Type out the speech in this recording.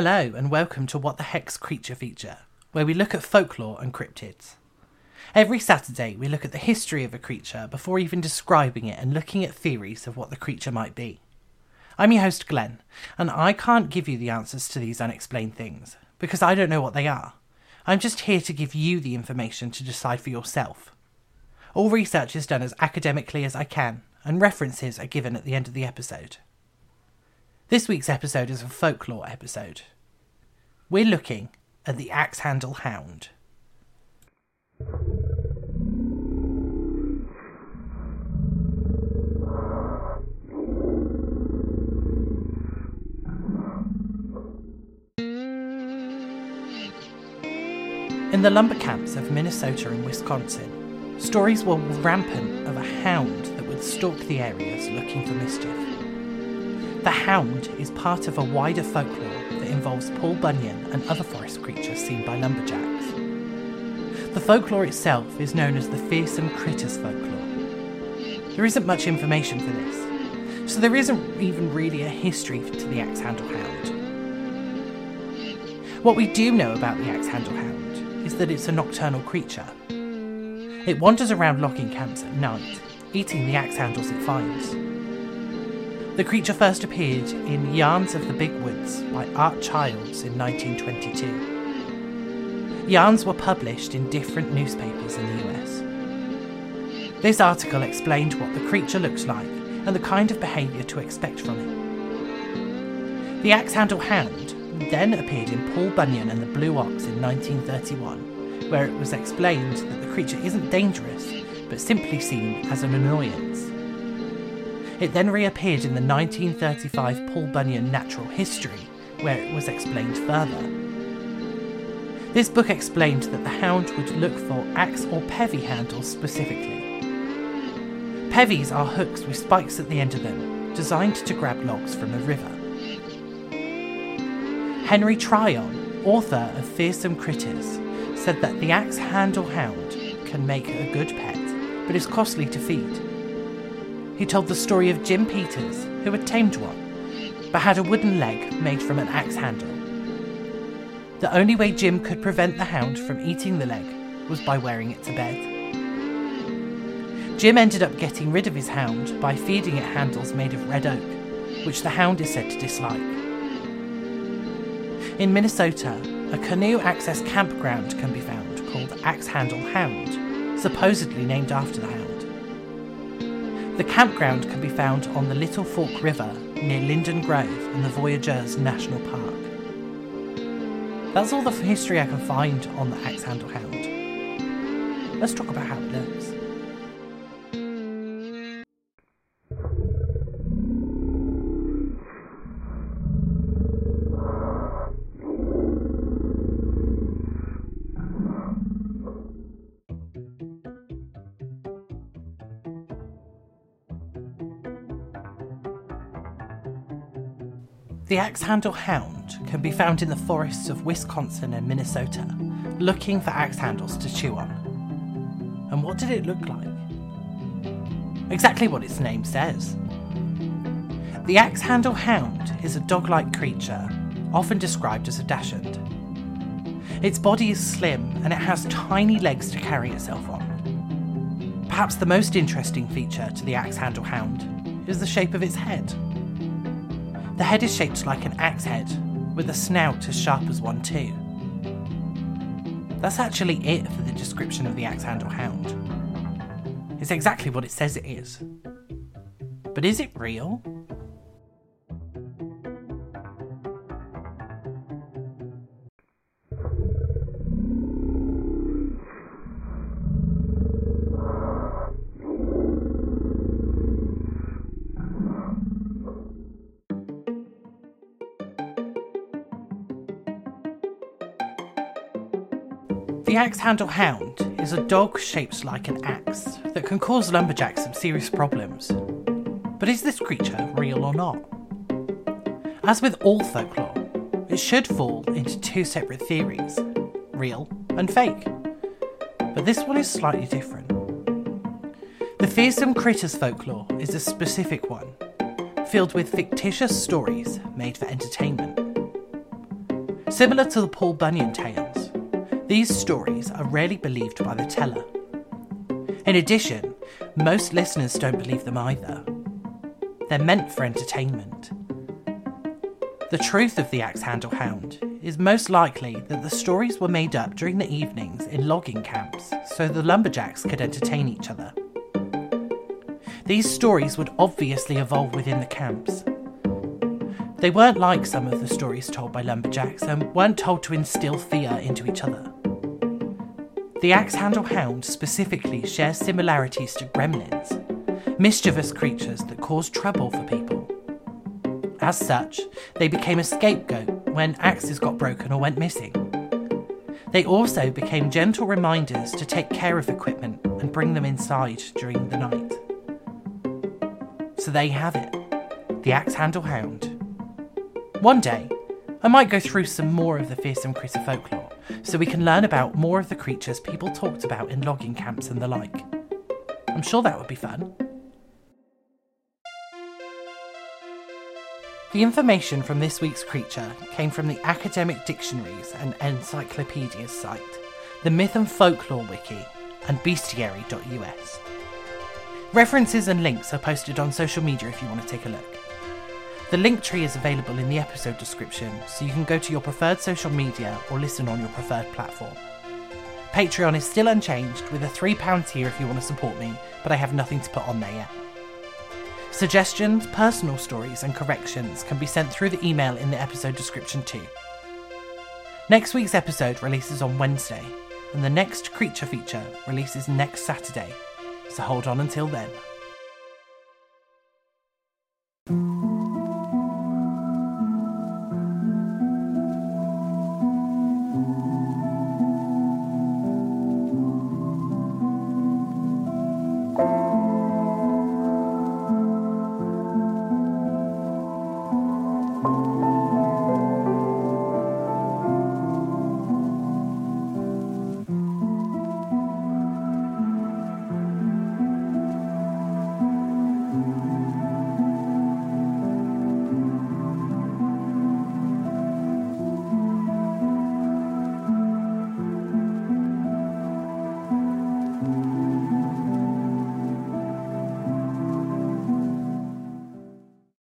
Hello, and welcome to What the Heck's Creature feature, where we look at folklore and cryptids. Every Saturday, we look at the history of a creature before even describing it and looking at theories of what the creature might be. I'm your host, Glen, and I can't give you the answers to these unexplained things, because I don't know what they are. I'm just here to give you the information to decide for yourself. All research is done as academically as I can, and references are given at the end of the episode. This week's episode is a folklore episode. We're looking at the axe handle hound. In the lumber camps of Minnesota and Wisconsin, stories were rampant of a hound that would stalk the areas looking for mischief. The hound is part of a wider folklore that involves Paul Bunyan and other forest creatures seen by lumberjacks. The folklore itself is known as the fearsome critters folklore. There isn't much information for this, so there isn't even really a history to the axe handle hound. What we do know about the axe handle hound is that it's a nocturnal creature. It wanders around logging camps at night, eating the axe handles it finds. The creature first appeared in Yarns of the Big Woods by Art Childs in 1922. Yarns were published in different newspapers in the US. This article explained what the creature looks like and the kind of behaviour to expect from it. The axe handle hound then appeared in Paul Bunyan and the Blue Ox in 1931, where it was explained that the creature isn't dangerous, but simply seen as an annoyance. It then reappeared in the 1935 Paul Bunyan Natural History, where it was explained further. This book explained that the hound would look for axe or peavey handles specifically. Peaveys are hooks with spikes at the end of them, designed to grab logs from a river. Henry Tryon, author of Fearsome Critters, said that the axe handle hound can make a good pet, but is costly to feed. He told the story of Jim Peters, who had tamed one, but had a wooden leg made from an axe handle. The only way Jim could prevent the hound from eating the leg was by wearing it to bed. Jim ended up getting rid of his hound by feeding it handles made of red oak, which the hound is said to dislike. In Minnesota, a canoe access campground can be found called Axe Handle Hound, supposedly named after the hound. The campground can be found on the Little Fork River near Linden Grove in the Voyageurs National Park. That's all the history I can find on the Axe Handle Hound. Let's talk about how it looks. The axe handle hound can be found in the forests of Wisconsin and Minnesota, looking for axe handles to chew on. And what did it look like? Exactly what its name says. The axe handle hound is a dog like creature, often described as a dachshund. Its body is slim and it has tiny legs to carry itself on. Perhaps the most interesting feature to the axe handle hound is the shape of its head. The head is shaped like an axe head, with a snout as sharp as one too. That's actually it for the description of the axe handle hound. It's exactly what it says it is. But is it real? The axe handle hound is a dog shaped like an axe that can cause lumberjacks some serious problems. But is this creature real or not? As with all folklore, it should fall into two separate theories real and fake. But this one is slightly different. The fearsome critters folklore is a specific one, filled with fictitious stories made for entertainment. Similar to the Paul Bunyan tales, these stories are rarely believed by the teller. In addition, most listeners don't believe them either. They're meant for entertainment. The truth of the axe handle hound is most likely that the stories were made up during the evenings in logging camps so the lumberjacks could entertain each other. These stories would obviously evolve within the camps, they weren't like some of the stories told by lumberjacks and weren't told to instill fear into each other. The axe handle hound specifically shares similarities to gremlins, mischievous creatures that cause trouble for people. As such, they became a scapegoat when axes got broken or went missing. They also became gentle reminders to take care of equipment and bring them inside during the night. So there you have it the axe handle hound. One day, I might go through some more of the fearsome critter folklore so we can learn about more of the creatures people talked about in logging camps and the like. I'm sure that would be fun. The information from this week's creature came from the Academic Dictionaries and Encyclopedias site, the Myth and Folklore Wiki, and bestiary.us. References and links are posted on social media if you want to take a look. The link tree is available in the episode description, so you can go to your preferred social media or listen on your preferred platform. Patreon is still unchanged, with a £3 tier if you want to support me, but I have nothing to put on there yet. Suggestions, personal stories, and corrections can be sent through the email in the episode description too. Next week's episode releases on Wednesday, and the next creature feature releases next Saturday, so hold on until then.